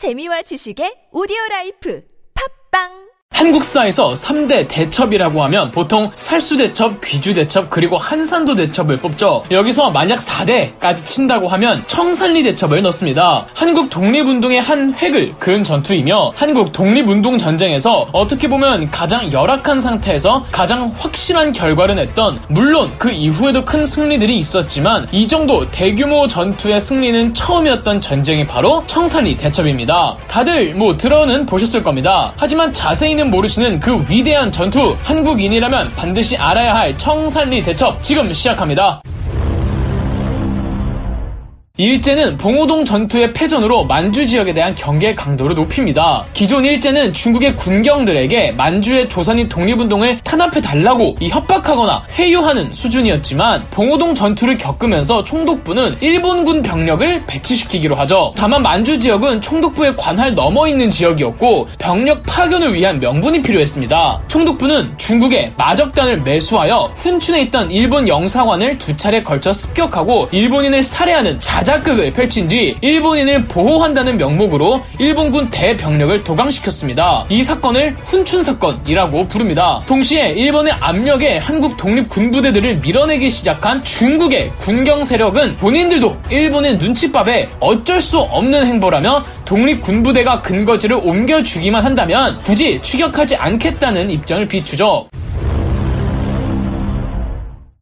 재미와 지식의 오디오 life. 팟빵 한국사에서 3대 대첩이라고 하면 보통 살수대첩, 귀주대첩, 그리고 한산도 대첩을 뽑죠. 여기서 만약 4대까지 친다고 하면 청산리 대첩을 넣습니다. 한국 독립운동의 한 획을 그은 전투이며 한국 독립운동 전쟁에서 어떻게 보면 가장 열악한 상태에서 가장 확실한 결과를 냈던 물론 그 이후에도 큰 승리들이 있었지만 이 정도 대규모 전투의 승리는 처음이었던 전쟁이 바로 청산리 대첩입니다. 다들 뭐 들어는 보셨을 겁니다. 하지만 자세히는 모르시는 그 위대한 전투 한국인이라면 반드시 알아야 할 청산리 대첩 지금 시작합니다. 일제는 봉오동 전투의 패전으로 만주 지역에 대한 경계 강도를 높입니다. 기존 일제는 중국의 군경들에게 만주의 조선인 독립운동을 탄압해 달라고 협박하거나 회유하는 수준이었지만 봉오동 전투를 겪으면서 총독부는 일본군 병력을 배치시키기로 하죠. 다만 만주 지역은 총독부의 관할 넘어 있는 지역이었고 병력 파견을 위한 명분이 필요했습니다. 총독부는 중국의 마적단을 매수하여 훈춘에 있던 일본 영사관을 두 차례 걸쳐 습격하고 일본인을 살해하는 자자 자작극을 펼친 뒤 일본인을 보호한다는 명목으로 일본군 대병력을 도강시켰습니다. 이 사건을 훈춘 사건이라고 부릅니다. 동시에 일본의 압력에 한국 독립 군부대들을 밀어내기 시작한 중국의 군경 세력은 본인들도 일본의 눈칫밥에 어쩔 수 없는 행보라며 독립 군부대가 근거지를 옮겨주기만 한다면 굳이 추격하지 않겠다는 입장을 비추죠.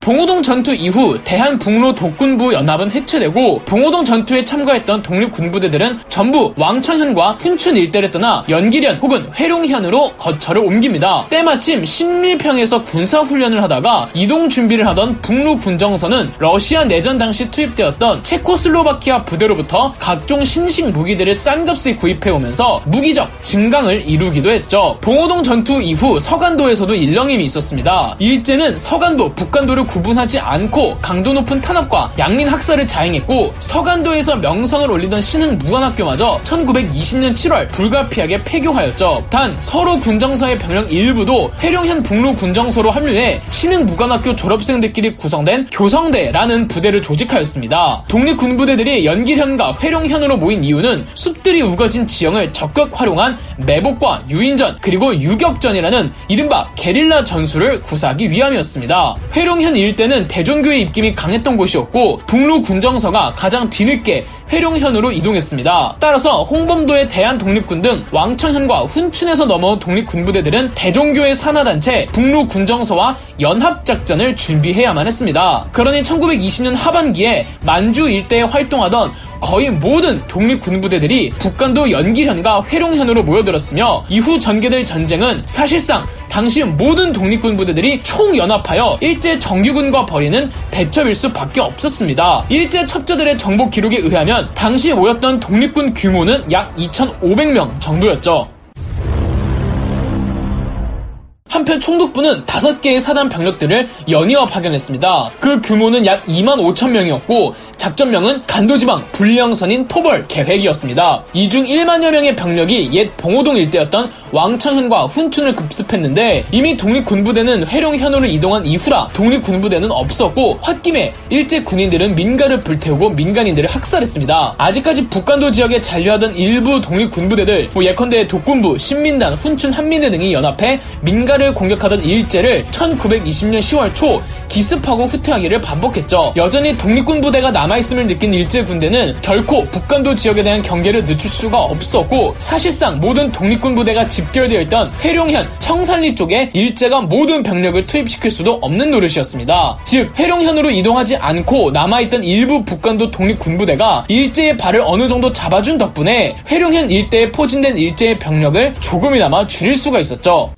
봉오동 전투 이후 대한북로 독군부 연합은 해체되고 봉오동 전투에 참가했던 독립군부대들은 전부 왕천현과 훈춘 일대를 떠나 연기련 혹은 회룡현으로 거처를 옮깁니다. 때마침 신밀평에서 군사훈련을 하다가 이동 준비를 하던 북로 군정선은 러시아 내전 당시 투입되었던 체코슬로바키아 부대로부터 각종 신식 무기들을 싼 값에 구입해오면서 무기적 증강을 이루기도 했죠. 봉오동 전투 이후 서간도에서도 일렁임이 있었습니다. 일제는 서간도, 북간도를 구 분하지 않고 강도 높은 탄압과 양민 학살을 자행했고 서간도에서 명성을 올리던 신흥 무관학교마저 1920년 7월 불가피하게 폐교하였죠. 단 서로 군정서의 병력 일부도 회룡현 북로 군정서로 합류해 신흥 무관학교 졸업생들끼리 구성된 교성대라는 부대를 조직하였습니다. 독립군부대들이 연길현과 회룡현으로 모인 이유는 숲들이 우거진 지형을 적극 활용한 매복과 유인전 그리고 유격전이라는 이른바 게릴라 전술을 구사하기 위함이었습니다. 회룡현 일대는 대종교의 입김이 강했던 곳이었고 북루 군정서가 가장 뒤늦게 회룡현으로 이동했습니다. 따라서 홍범도의 대한 독립군 등 왕천현과 훈춘에서 넘어온 독립군부대들은 대종교의 산하단체 북루 군정서와 연합작전을 준비해야만 했습니다. 그러니 1920년 하반기에 만주 일대에 활동하던 거의 모든 독립군부대들이 북간도 연길현과 회룡현으로 모여들었으며 이후 전개될 전쟁은 사실상 당시 모든 독립군 부대들이 총연합하여 일제 정규군과 벌이는 대첩일 수 밖에 없었습니다. 일제 첩자들의 정보 기록에 의하면 당시 모였던 독립군 규모는 약 2,500명 정도였죠. 한편 총독부는 5개의 사단 병력들을 연이어 파견했습니다. 그 규모는 약 2만 5천 명이었고 작전명은 간도지방 불량선인 토벌 계획이었습니다. 이 중 1만여 명의 병력이 옛 봉오동 일대였던 왕청현과 훈춘을 급습했는데 이미 독립군부대는 회룡현으로 이동한 이후라 독립군부대는 없었고 홧김에 일제 군인들은 민가를 불태우고 민간인들을 학살했습니다. 아직까지 북간도 지역에 잔류하던 일부 독립군부대들 뭐 예컨대 독군부, 신민단, 훈춘 한민대 등이 연합해 민가 를 공격하던 일제를 1920년 10월 초 기습하고 후퇴하기를 반복했죠. 여전히 독립군 부대가 남아있음을 느낀 일제 군대는 결코 북간도 지역에 대한 경계를 늦출 수가 없었고 사실상 모든 독립군 부대가 집결되어 있던 회룡현, 청산리 쪽에 일제가 모든 병력을 투입시킬 수도 없는 노릇이었습니다. 즉 회룡현으로 이동하지 않고 남아있던 일부 북간도 독립군부대가 일제의 발을 어느 정도 잡아준 덕분에 회룡현 일대에 포진된 일제의 병력을 조금이나마 줄일 수가 있었죠.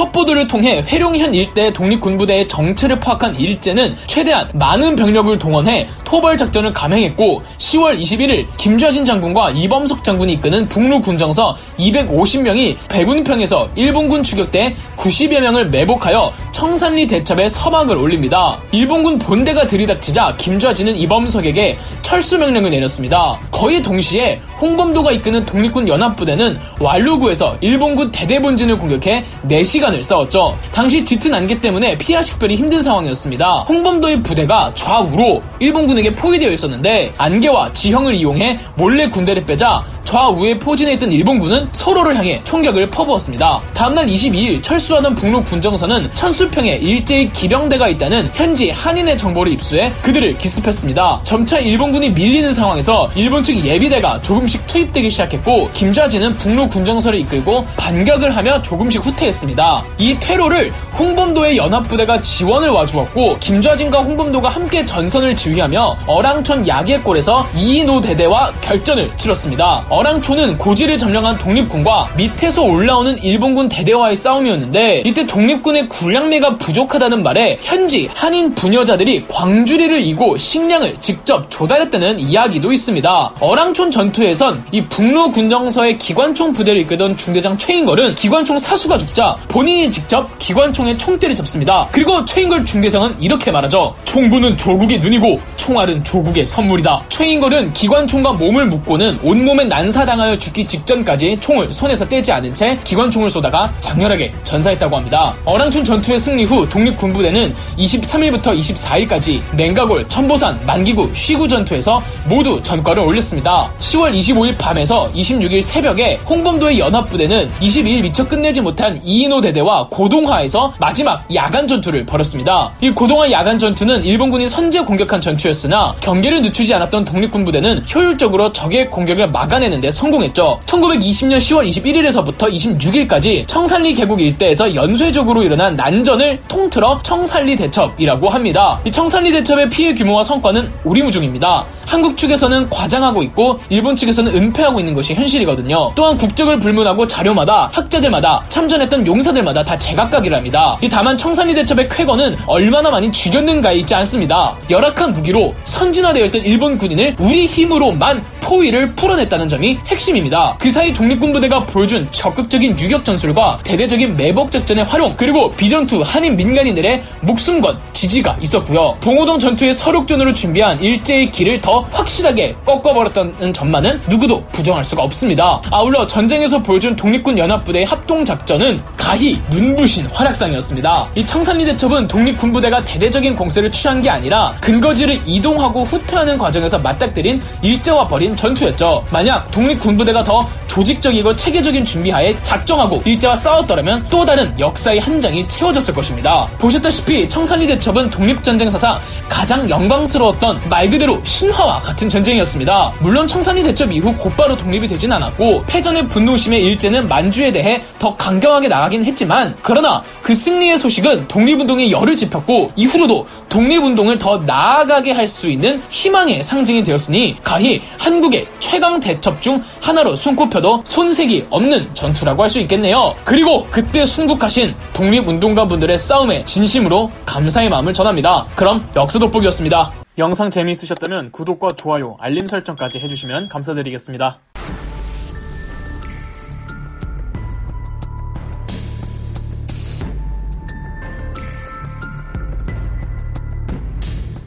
첩보들을 통해 회룡현 일대 독립군부대의 정체를 파악한 일제는 최대한 많은 병력을 동원해 토벌 작전을 감행했고 10월 21일 김좌진 장군과 이범석 장군이 이끄는 북루 군정서 250명이 백운평에서 일본군 추격대 90여 명을 매복하여 청산리 대첩에 서막을 올립니다. 일본군 본대가 들이닥치자 김좌진은 이범석에게 철수 명령을 내렸습니다. 거의 동시에 홍범도가 이끄는 독립군 연합부대는 완루구에서 일본군 대대본진을 공격해 4시간 장기간을 싸웠죠. 당시 짙은 안개 때문에 피하 식별이 힘든 상황이었습니다. 홍범도의 부대가 좌우로 일본군에게 포위되어 있었는데 안개와 지형을 이용해 몰래 군대를 빼자 좌우에 포진해 있던 일본군은 서로를 향해 총격을 퍼부었습니다. 다음날 22일 철수하던 북로 군정선은 천수평에 일제히 기병대가 있다는 현지 한인의 정보를 입수해 그들을 기습했습니다. 점차 일본군이 밀리는 상황에서 일본 측 예비대가 조금씩 투입되기 시작했고 김좌진은 북로 군정선을 이끌고 반격을 하며 조금씩 후퇴했습니다. 이 퇴로를 홍범도의 연합부대가 지원을 와주었고 김좌진과 홍범도가 함께 전선을 지휘하며 어랑촌 야계골에서 이인호 대대와 결전을 치렀습니다. 어랑초는 고지를 점령한 독립군과 밑에서 올라오는 일본군 대대와의 싸움이었는데 이때 독립군의 군량매가 부족하다는 말에 현지 한인 부녀자들이 광주리를 이고 식량을 직접 조달했다는 이야기도 있습니다. 어랑촌 전투에선 이 북로 군정서의 기관총 부대를 이끌던 중대장 최인걸은 기관총 사수가 죽자 본인이 직접 기관총의 총대를 잡습니다. 그리고 최인걸 중대장은 이렇게 말하죠. 총구는 조국의 눈이고 총알은 조국의 선물이다. 최인걸은 기관총과 몸을 묶고는 온몸에 난 난사당하여 죽기 직전까지 총을 손에서 떼지 않은 채 기관총을 쏘다가 장렬하게 전사했다고 합니다. 어랑춘 전투의 승리 후 독립군부대는 23일부터 24일까지 맹가골, 천보산, 만기구, 쉬구 전투에서 모두 전과를 올렸습니다. 10월 25일 밤에서 26일 새벽에 홍범도의 연합부대는 22일 미처 끝내지 못한 이인호 대대와 고동하에서 마지막 야간 전투를 벌였습니다. 이 고동하 야간 전투는 일본군이 선제 공격한 전투였으나 경계를 늦추지 않았던 독립군 부대는 효율적으로 적의 공격을 막아낸 해내는데 성공했죠. 1920년 10월 21일에서부터 26일까지 청산리 계곡 일대에서 연쇄적으로 일어난 난전을 통틀어 청산리 대첩이라고 합니다. 이 청산리 대첩의 피해 규모와 성과는 오리무중입니다. 한국 측에서는 과장하고 있고 일본 측에서는 은폐하고 있는 것이 현실이거든요. 또한 국적을 불문하고 자료마다 학자들마다 참전했던 용사들마다 다 제각각이랍니다. 다만 청산리 대첩의 쾌거는 얼마나 많이 죽였는가에 있지 않습니다. 열악한 무기로 선진화되어 있던 일본 군인을 우리 힘으로만 포위를 풀어냈다는 점이 핵심입니다. 그 사이 독립군 부대가 보여준 적극적인 유격 전술과 대대적인 매복 작전의 활용 그리고 비전투 한인 민간인들의 목숨 건 지지가 있었고요. 봉오동 전투의 서륙전으로 준비한 일제의 길을 더 확실하게 꺾어버렸다는 점만은 누구도 부정할 수가 없습니다. 아울러 전쟁에서 보여준 독립군 연합부대의 합동 작전은 가히 눈부신 활약상이었습니다. 이 청산리 대첩은 독립군부대가 대대적인 공세를 취한 게 아니라 근거지를 이동하고 후퇴하는 과정에서 맞닥뜨린 일제와 벌인 전투였죠. 만약 독립군부대가 더 조직적이고 체계적인 준비하에 작정하고 일제와 싸웠더라면 또 다른 역사의 한 장이 채워졌을 것입니다. 보셨다시피 청산리 대첩은 독립전쟁 사상 가장 영광스러웠던 말 그대로 신화와 같은 전쟁이었습니다. 물론 청산리 대첩 이후 곧바로 독립이 되진 않았고 패전의 분노심에 일제는 만주에 대해 더 강경하게 나가긴 했지만 그러나 그 승리의 소식은 독립운동의 열을 짚었고 이후로도 독립운동을 더 나아가게 할 수 있는 희망의 상징이 되었으니 가히 한국의 최강 대첩 중 하나로 손꼽 혀도 손색이 없는 전투라고 할 수 있겠네요. 그리고 그때 순국하신 독립운동가 분들의 싸움에 진심으로 감사의 마음을 전합니다. 그럼 역사 돋보기였습니다. 영상 재미있으셨다면 구독과 좋아요, 알림 설정까지 해주시면 감사드리겠습니다.